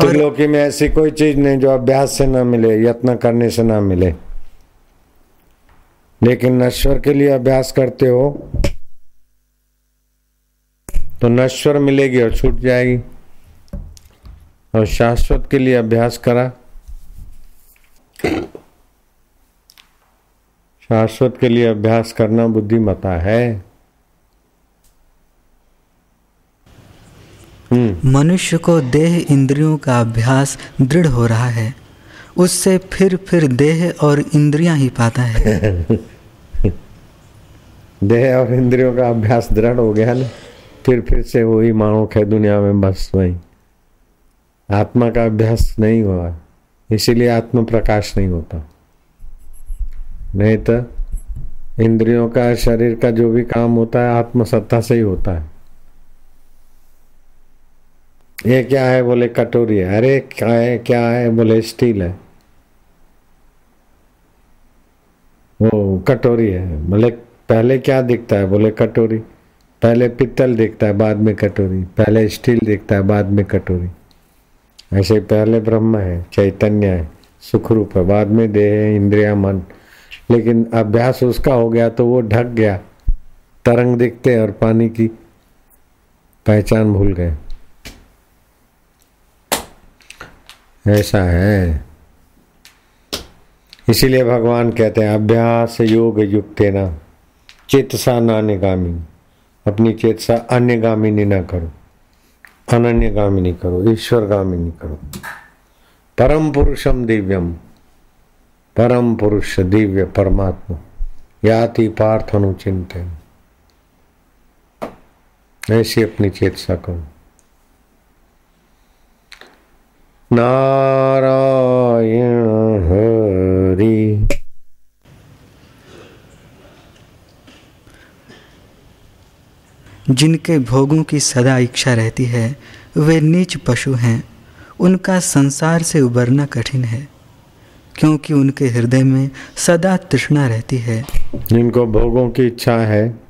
त्रिलोकी में ऐसी कोई चीज़ नहीं जो अभ्यास से ना मिले, यत्न करने से ना मिले। लेकिन नश्वर के लिए अभ्यास करते हो तो नश्वर मिलेगी और छूट जाएगी। और शाश्वत के लिए अभ्यास करा। शाश्वत के लिए अभ्यास करना बुद्धिमता है। मनुष्य को देह इंद्रियों का अभ्यास दृढ़ हो रहा है। उससे फिर फिर देह और इंद्रियाँ ही पाता है। देह और इंद्रियों का अभ्यास दृढ़ हो गया ना फिर फिर से वही मानो है दुनिया में बस वही। आत्मा का अभ्यास नहीं हुआ इसीलिए आत्म प्रकाश नहीं होता। नहीं तो इंद्रियों का शरीर का जो भी काम होता है आत्मसत्ता से ही होता है। ये क्या है बोले कटोरी है? अरे, क्या है क्या है बोले स्टील है। वो कटोरी है। बोले पहले क्या दिखता है? बोले कटोरी। पहले पित्तल दिखता है, बाद में कटोरी। पहले स्टील दिखता है, बाद में कटोरी। ऐसे पहले ब्रह्म है, चैतन्य है, सुखरूप है, बाद में देह है, इंद्रिया, मन। लेकिन अभ्यास उसका हो गया तो वो ढक गया। तरंग दिखते और पानी की पहचान भूल गए। ऐसा है। इसीलिए भगवान कहते हैं, अभ्यास योग युक्त ना चेतसा नान्यगामी अपनी चेतसा अन्यगामिनी ना करो, अनन्यगामिनी करो ईश्वर गामिनी करो। परम पुरुषम दिव्यम, परम पुरुष दिव्य परमात्मा, याति पार्थ अनुचिंत ऐसी अपनी चेतसा करो। नारायण हरि। जिनके भोगों की सदा इच्छा रहती है वे नीच पशु हैं। उनका संसार से उबरना कठिन है क्योंकि उनके हृदय में सदा तृष्णा रहती है। जिनको भोगों की इच्छा है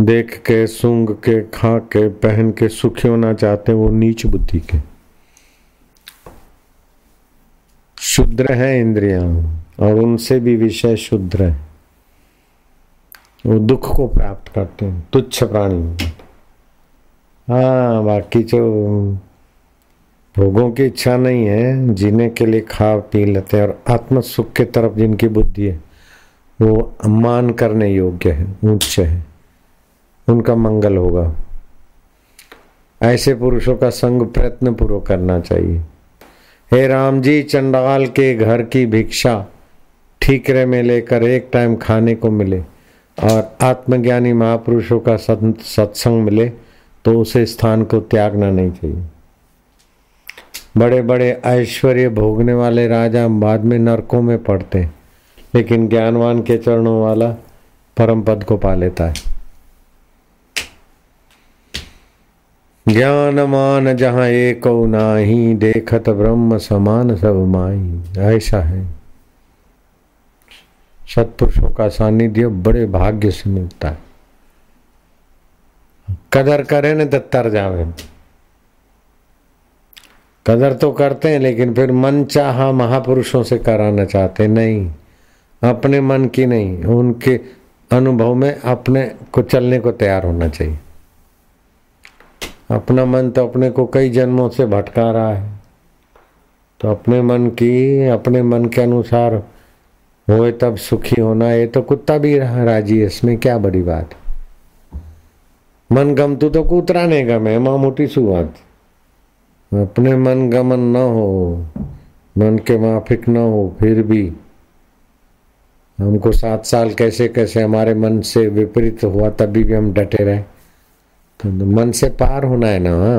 देख के सूंघ के खा के पहन के सुखी होना चाहते हैं वो नीच बुद्धि के। शुद्र है इंद्रिया, और उनसे भी विषय शुद्र है। वो दुख को प्राप्त करते हैं, तुच्छ प्राणी हाँ। बाकी जो भोगों की इच्छा नहीं है, जीने के लिए खा पी लेते हैं, और आत्म सुख के तरफ़ जिनकी बुद्धि है, वो मान करने योग्य है, उच्च है। उनका मंगल होगा। ऐसे पुरुषों का संग प्रयत्न पूर्वक करना चाहिए। हे राम जी चंडाल के घर की भिक्षा ठीकरे में लेकर एक टाइम खाने को मिले और आत्मज्ञानी महापुरुषों का सत्संग मिले तो उसे स्थान को त्यागना नहीं चाहिए। बड़े बड़े ऐश्वर्य भोगने वाले राजा बाद में नरकों में पड़ते, लेकिन ज्ञानवान के चरणों वाला परम पद को पा लेता है। ज्ञान मान जहाँ एक नाही, देखत ब्रह्म समान सब माई। ऐसा है। सत्पुरुषों का सानिध्य बड़े भाग्य से मिलता है। कदर करें न तो तर जावे। कदर तो करते हैं, लेकिन फिर मन चाह महापुरुषों से कराना चाहते नहीं, अपने मन की नहीं, उनके अनुभव में अपने को चलने को तैयार होना चाहिए। अपना मन तो अपने को कई जन्मों से भटका रहा है। तो अपने मन की, अपने मन के अनुसार, होए तब सुखी होना, ये तो कुत्ता भी राज़ी इसमें क्या बड़ी बात। मन गमतू तो कूतरा नहीं गमे माँ मोटी सुवात अपने मन गमन न हो, मन के माफिक न हो, फिर भी हमको सात साल कैसे कैसे हमारे मन से विपरीत हुआ, तभी भी हम डटे रहे। તો મન સે પાર હોના હે ના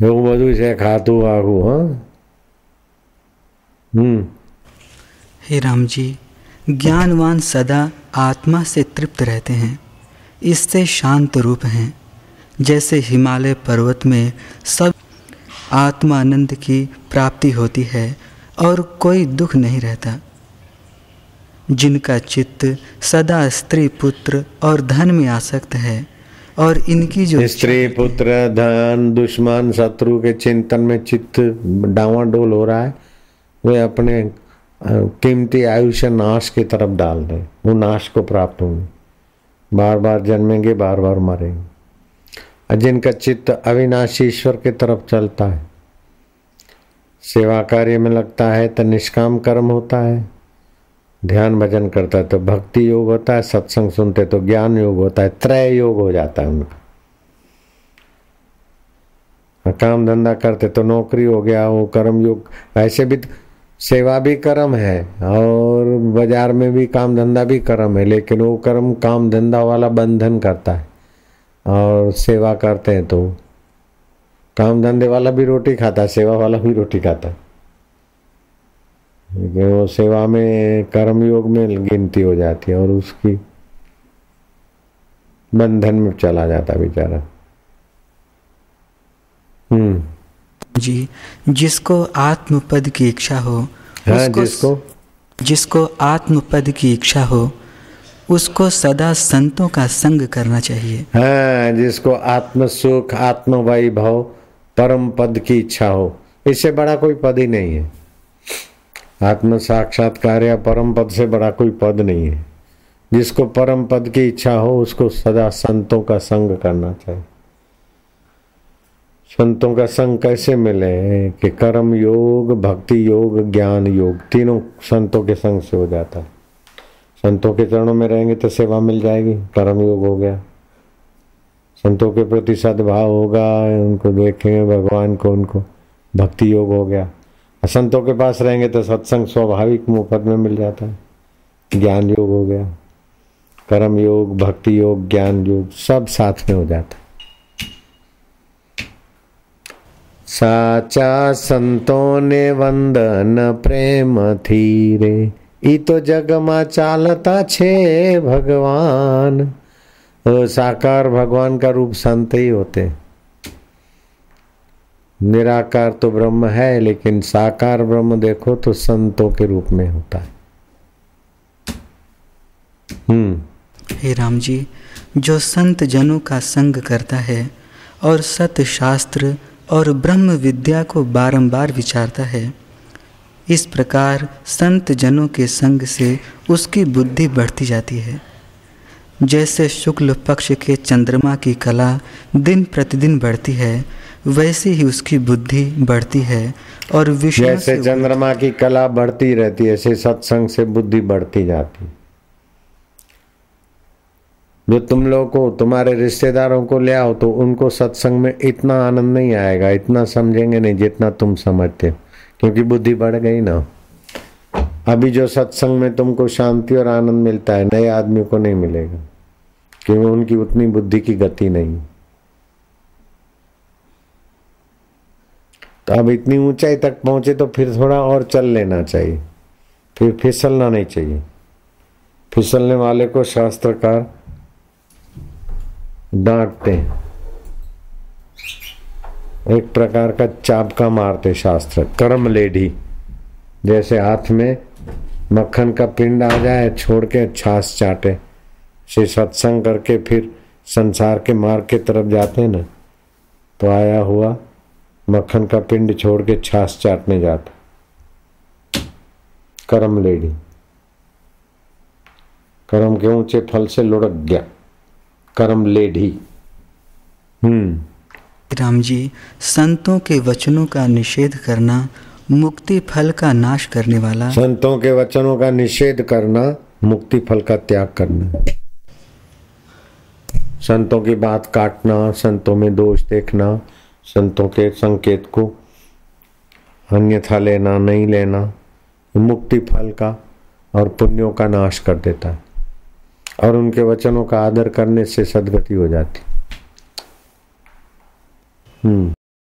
એવું બધું છે ખાતું આખું હા हम्म हे राम जी ज्ञानवान सदा आत्मा से तृप्त रहते हैं इससे शांत रूप हैं जैसे हिमालय पर्वत में सब आत्मानंद की प्राप्ति होती है और कोई दुख नहीं रहता जिनका चित्त सदा स्त्री पुत्र और धन में आसक्त है और इनकी जो स्त्री पुत्र धन दुश्मन शत्रु के चिंतन में चित्त डावाडोल हो रहा है वे अपने कीमती आयुष्य नाश की तरफ़ डाल रहे वो नाश को प्राप्त होंगे। बार बार जन्मेंगे बार बार मरेंगे। और जिनका चित्त अविनाशी ईश्वर की तरफ़ चलता है सेवा कार्य में लगता है तो निष्काम कर्म होता है। ध्यान भजन करता है तो भक्ति योग होता है, सत्संग सुनते तो ज्ञान योग होता है, त्रय योग हो जाता है उनका। काम धंधा करते तो नौकरी हो गया, वो कर्म योग, ऐसे भी सेवा भी कर्म है, और बाज़ार में भी काम धंधा भी कर्म है, लेकिन वो कर्म, काम धंधा वाला बंधन करता है, और सेवा करते हैं तो काम धंधे वाला भी रोटी खाता है, सेवा वाला भी रोटी खाता है। लेकिन वो सेवा में कर्म योग में गिनती हो जाती है और उसकी बंधन में चला जाता बेचारा। हम्म। जी जिसको आत्मपद की इच्छा हो हाँ, उसको, जिसको? जिसको आत्म पद की इच्छा हो उसको सदा संतों का संग करना चाहिए। हाँ जिसको आत्म सुख आत्म वैभव परम पद की इच्छा हो इससे बड़ा कोई पद ही नहीं है। आत्म साक्षात्कार या परम पद से बड़ा कोई पद नहीं है। जिसको परम पद की इच्छा हो, उसको सदा संतों का संग करना चाहिए। संतों का संग कैसे मिले कि कर्म योग, भक्ति योग, ज्ञान योग, तीनों संतों के संग से हो जाता है। संतों के चरणों में रहेंगे तो सेवा मिल जाएगी, कर्म योग हो गया। संतों के प्रति सद्भाव होगा, उनको देखेंगे, भगवान को, उनको। भक्ति योग हो गया। संतों के पास रहेंगे तो सत्संग स्वाभाविक मुफ्त में मिल जाता है ज्ञान योग हो गया कर्म योग भक्ति योग ज्ञान योग सब साथ में हो जाता है સાચા સંતોને વંદન પ્રેમથી રે ઈ તો જગમાં ચાલતા છે भगवान साकार भगवान का रूप संत ही होते निराकार तो ब्रह्म है, लेकिन साकार ब्रह्म देखो तो संतों के रूप में होता है। हम्म। हे राम जी, जो संत जनों का संग करता है और सत शास्त्र और ब्रह्म विद्या को बारंबार विचारता है, इस प्रकार संत जनों के संग से उसकी बुद्धि बढ़ती जाती है। जैसे शुक्ल पक्ष के चंद्रमा की कला दिन प्रतिदिन बढ़ती है वैसे ही उसकी बुद्धि बढ़ती है और विषय जैसे चंद्रमा की कला बढ़ती रहती है ऐसे सत्संग से बुद्धि बढ़ती जाती जो तुम लोग को तुम्हारे रिश्तेदारों को ले आओ तो उनको सत्संग में इतना आनंद नहीं आएगा इतना समझेंगे नहीं जितना तुम समझते हो क्योंकि बुद्धि बढ़ गई ना। अभी जो सत्संग में तुमको शांति और आनंद मिलता है नए आदमी को नहीं मिलेगा क्योंकि उनकी उतनी बुद्धि की गति नहीं तो अब इतनी ऊंचाई तक पहुँचे तो फिर थोड़ा और चल लेना चाहिए। फिर फिसलना नहीं चाहिए। फिसलने वाले को शास्त्रकार डांटते एक प्रकार का चापका मारते शास्त्र, कर्म लेढ़ी जैसे हाथ में मक्खन का पिंड आ जाए, छोड़ के छाछ चाटे। से सत्संग करके फिर संसार के मार्ग के तरफ़ जाते ना। तो आया हुआ मक्खन का पिंड छोड़ के छाछ चाटने जाता। कर्म लेडी। कर्म के ऊँचे फल से लुढ़क गया। कर्म लेढ़ी हम्म। राम जी संतों के वचनों का निषेध करना मुक्ति फल का नाश करने वाला। संतों के वचनों का निषेध करना मुक्ति फल का त्याग करना। संतों की बात काटना संतों में दोष देखना। संतों के संकेत को। अन्यथा लेना, नहीं लेना मुक्ति फल का और पुण्यों का नाश कर देता है। और उनके वचनों का आदर करने से सदगति हो जाती। हम्म।